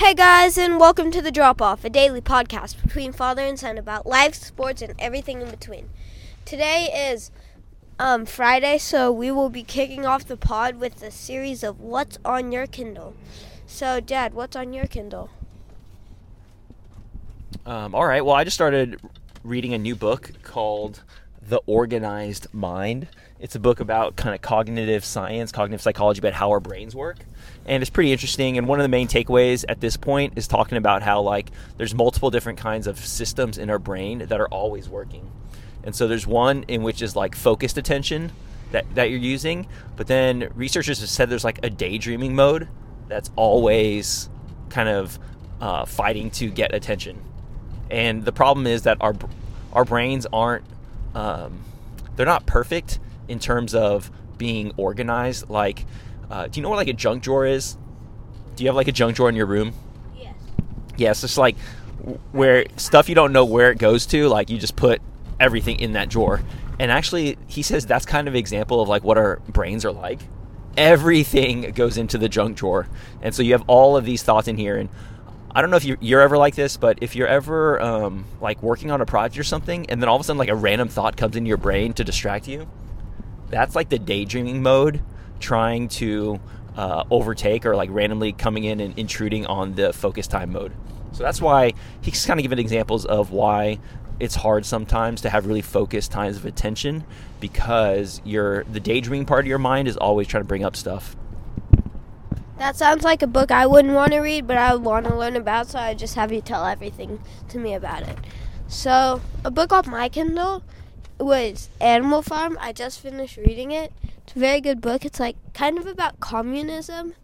Hey guys, and welcome to The Drop Off, a daily podcast between father and son about life, sports, and everything in between. Today is um, Friday, so we will be kicking off the pod with a series of What's on Your Kindle. So, Dad, what's on your Kindle? Um, all right. Well, I just started reading a new book called The Organized Mind. It's a book about kind of cognitive science, cognitive psychology, about how our brains work. And it's pretty interesting. And one of the main takeaways at this point is talking about how, like, there's multiple different kinds of systems in our brain that are always working. And so there's one in which is like focused attention that, that you're using. But then researchers have said there's like a daydreaming mode that's always kind of uh, fighting to get attention. And the problem is that our our brains aren't um, they're not perfect in terms of being organized. Like, uh, do you know what like a junk drawer is? Do you have like a junk drawer in your room? Yes. Yeah, it's just like where stuff you don't know where it goes to. Like you just put everything in that drawer. And actually, he says that's kind of example of like what our brains are like. Everything goes into the junk drawer, and so you have all of these thoughts in here. And I don't know if you're, ever like this, but if you're ever um, like working on a project or something, and then all of a sudden like a random thought comes into your brain to distract you, that's like the daydreaming mode trying to uh, overtake or like randomly coming in and intruding on the focus time mode. So that's why he's kind of giving examples of why it's hard sometimes to have really focused times of attention because your the daydreaming part of your mind is always trying to bring up stuff. That sounds like a book I wouldn't want to read, but I would want to learn about, so I just have you tell everything to me about it. So, a book off my Kindle was Animal Farm. I just finished reading it. It's a very good book. It's like kind of about communism.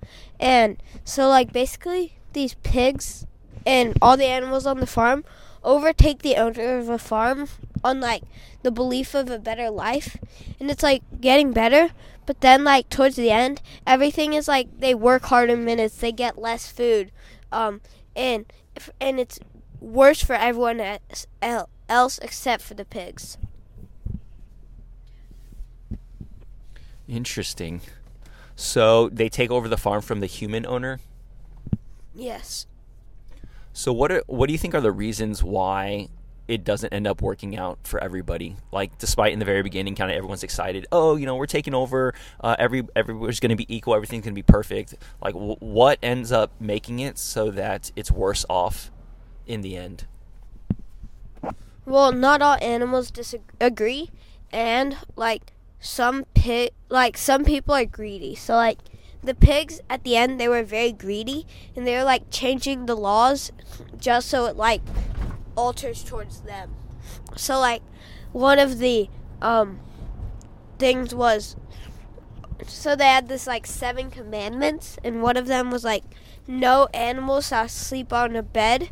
And so, like, basically, these pigs and all the animals on the farm overtake the owner of a farm on like the belief of a better life and it's like getting better but then like towards the end everything is like they work harder minutes they get less food um and and it's worse for everyone else except for the pigs. Interesting. So they take over the farm from the human owner? Yes. So what are, what do you think are the reasons why it doesn't end up working out for everybody? Like despite in the very beginning, kind of everyone's excited. Oh, you know, we're taking over. Uh, every everybody's going to be equal. Everything's going to be perfect. Like w- what ends up making it so that it's worse off in the end? Well, not all animals disagree, and like some pit, like some people are greedy. So like the pigs at the end they were very greedy and they were like changing the laws just so it like alters towards them. So like one of the um things was so they had this like seven commandments and one of them was like no animals shall sleep on a bed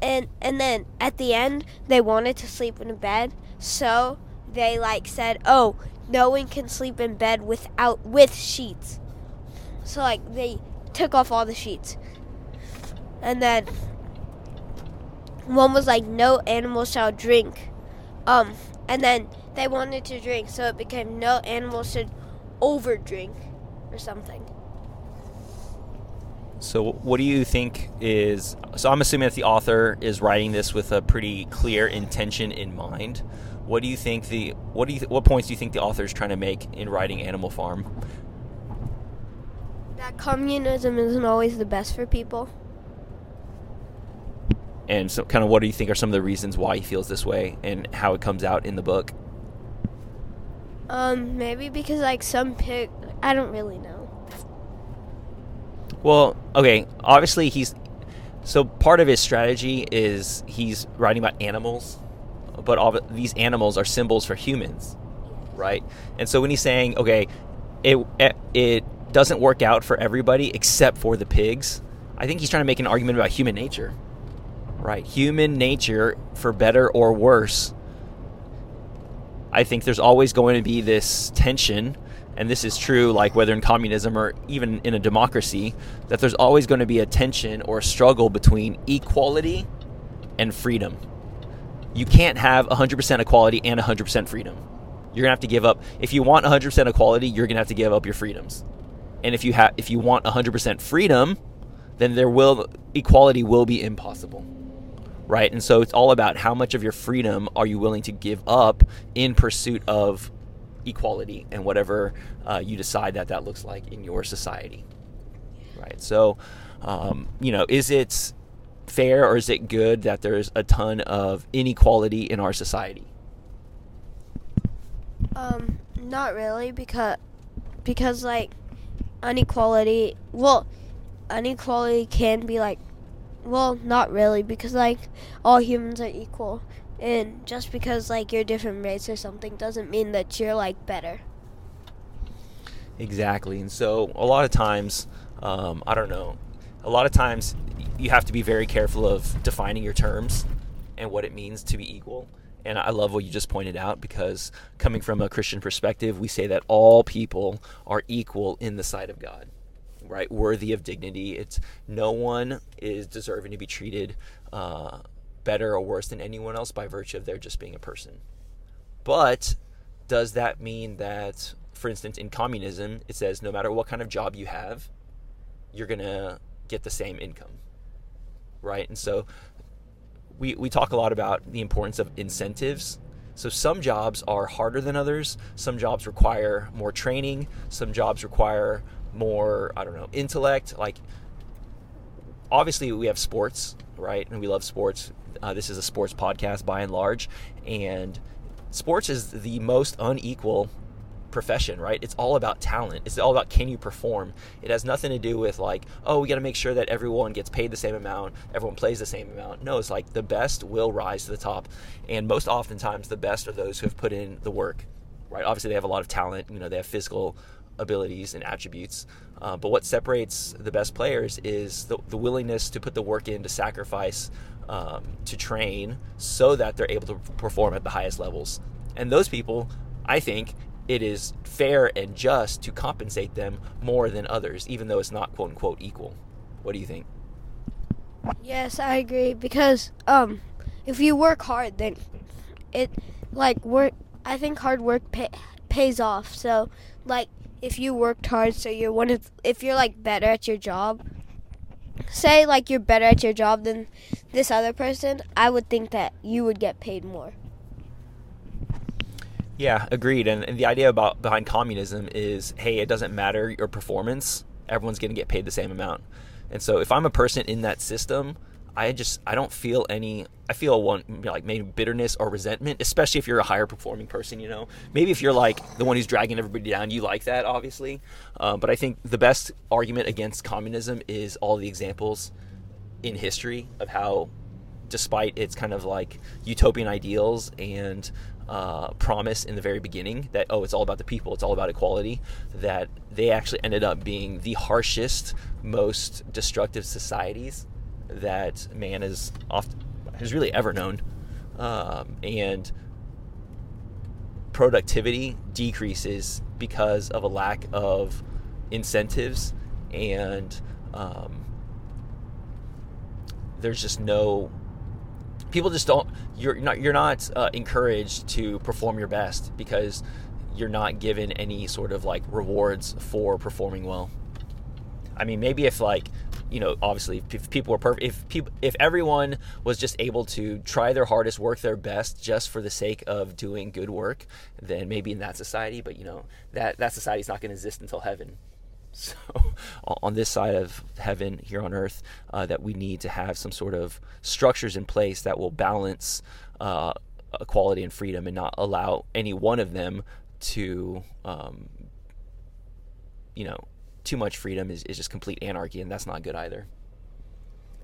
and and then at the end they wanted to sleep in a bed so they like said oh no one can sleep in bed without with sheets so like they took off all the sheets. And then one was like no animal shall drink. Um and then they wanted to drink, so it became no animal should over drink or something. So, what do you think is? So, I'm assuming that the author is writing this with a pretty clear intention in mind. What do you think the? What do you? What points do you think the author is trying to make in writing Animal Farm? that communism isn't always the best for people. And so, kind of, what do you think are some of the reasons why he feels this way, and how it comes out in the book? Um, maybe because like some pig, I don't really know. Well, okay, obviously he's so part of his strategy is he's writing about animals, but all these animals are symbols for humans, right? And so when he's saying, okay, it it doesn't work out for everybody except for the pigs, I think he's trying to make an argument about human nature. Right? Human nature, for better or worse, I think there's always going to be this tension, and this is true, like whether in communism or even in a democracy, that there's always going to be a tension or a struggle between equality and freedom. You can't have 100% equality and 100% freedom. You're going to have to give up, if you want 100% equality, you're going to have to give up your freedoms. And if you have if you want 100% freedom, then there will equality will be impossible right and so it's all about how much of your freedom are you willing to give up in pursuit of equality and whatever uh, you decide that that looks like in your society right so um, you know is it fair or is it good that there's a ton of inequality in our society Um, not really because because like inequality. Well, inequality can be like, well, not really because like all humans are equal, and just because like you're a different race or something doesn't mean that you're like better. Exactly. And so a lot of times, um, I don't know, a lot of times you have to be very careful of defining your terms and what it means to be equal. And I love what you just pointed out because coming from a Christian perspective, we say that all people are equal in the sight of God, right? Worthy of dignity. It's no one is deserving to be treated uh, better or worse than anyone else by virtue of their just being a person. But does that mean that, for instance, in communism, it says no matter what kind of job you have, you're to get the same income, right? And so we, we talk a lot about the importance of incentives. So some jobs are harder than others. Some jobs require more training. Some jobs require more, I don't know, intellect. Like, obviously, we have sports, right? And we love sports. Uh, this is a sports podcast by and large. And sports is the most unequal profession, right? It's all about talent. It's all about can you perform. It has nothing to do with like, oh, we got to make sure that everyone gets paid the same amount, everyone plays the same amount. No, it's like the best will rise to the top, and most oftentimes the best are those who have put in the work, right? Obviously, they have a lot of talent. You know, they have physical abilities and attributes. Uh, but what separates the best players is the, the willingness to put the work in, to sacrifice, um, to train, so that they're able to perform at the highest levels. And those people, I think, it is fair and just to compensate them more than others, even though it's not quote unquote equal. What do you think? Yes, I agree because um, if you work hard, then it like work. I think hard work pay, pays off. So like if you worked hard, so you're one of if you're like better at your job. Say like you're better at your job than this other person, I would think that you would get paid more. Yeah, agreed. And, and the idea about behind communism is, hey, it doesn't matter your performance; everyone's going to get paid the same amount. And so, if I'm a person in that system, I just I don't feel any. I feel one like maybe bitterness or resentment, especially if you're a higher performing person. You know, maybe if you're like the one who's dragging everybody down, you like that, obviously. Um, but I think the best argument against communism is all the examples in history of how, despite its kind of like utopian ideals and uh, promise in the very beginning that oh it's all about the people it's all about equality that they actually ended up being the harshest most destructive societies that man has often has really ever known. Um, and productivity decreases because of a lack of incentives and um, there's just no people just don't you're not you're not uh, encouraged to perform your best because you're not given any sort of like rewards for performing well. I mean maybe if like you know obviously if people were perfect if people if everyone was just able to try their hardest work their best just for the sake of doing good work then maybe in that society but you know that that society is not going to exist until heaven. So on this side of heaven here on earth uh, that we need to have some sort of structures in place that will balance uh, equality and freedom and not allow any one of them to um, you know too much freedom is, is just complete anarchy and that's not good either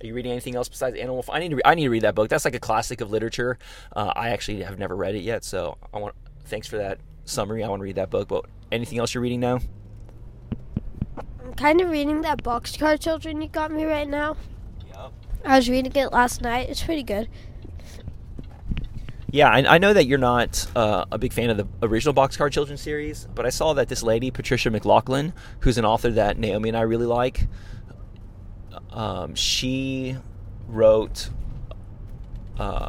are you reading anything else besides Animal Farm? I need to re- I need to read that book. That's like a classic of literature. Uh, I actually have never read it yet, so I want. Thanks for that summary. I want to read that book. But anything else you're reading now? I'm kind of reading that Boxcar Children you got me right now. Yep. I was reading it last night. It's pretty good. Yeah, I, I know that you're not uh, a big fan of the original Boxcar Children series, but I saw that this lady, Patricia MacLachlan, who's an author that Naomi and I really like, um, she wrote, uh,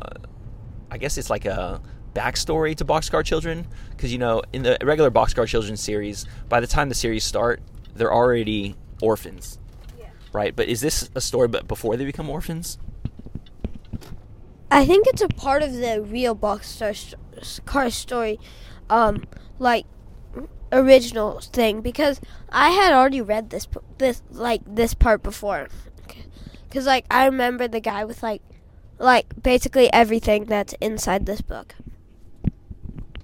I guess it's like a backstory to Boxcar Children, because you know, in the regular Boxcar Children series, by the time the series start, they're already orphans. Yeah. right? But is this a story but before they become orphans? I think it's a part of the real Boxcar story, um, like original thing because I had already read this this like this part before. Cuz like I remember the guy with like like basically everything that's inside this book.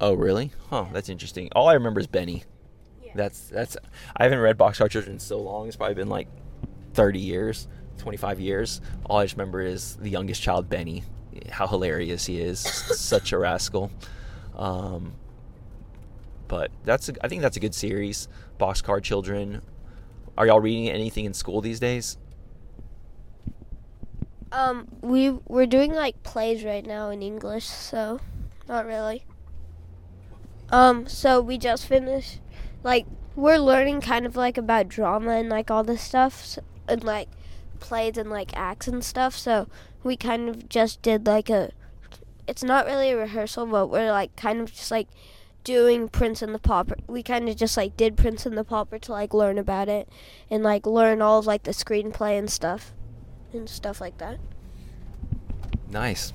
Oh, really? Huh, that's interesting. All I remember is Benny. Yeah. That's that's I haven't read Boxcar Children in so long. It's probably been like 30 years, 25 years. All I just remember is the youngest child Benny. How hilarious he is. Such a rascal. Um, but that's a, I think that's a good series. Boxcar Children. Are y'all reading anything in school these days? Um, we we're doing like plays right now in English, so not really. Um, so we just finished, like we're learning kind of like about drama and like all this stuff and like plays and like acts and stuff. So we kind of just did like a. It's not really a rehearsal, but we're like kind of just like doing Prince and the Pauper. We kind of just like did Prince and the Pauper to like learn about it and like learn all of like the screenplay and stuff and stuff like that. Nice.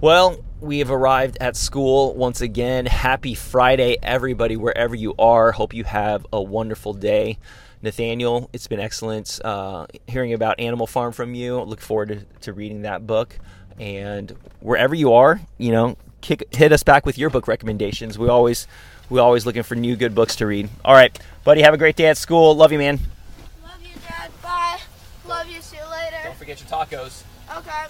Well, we have arrived at school once again. Happy Friday, everybody, wherever you are. Hope you have a wonderful day. Nathaniel, it's been excellent uh, hearing about Animal Farm from you. Look forward to, to reading that book. And wherever you are, you know, kick, hit us back with your book recommendations. We always we always looking for new good books to read. All right, buddy, have a great day at school. Love you, man. Love you, Dad. Bye. Love you. See you later. Don't forget your tacos. Okay.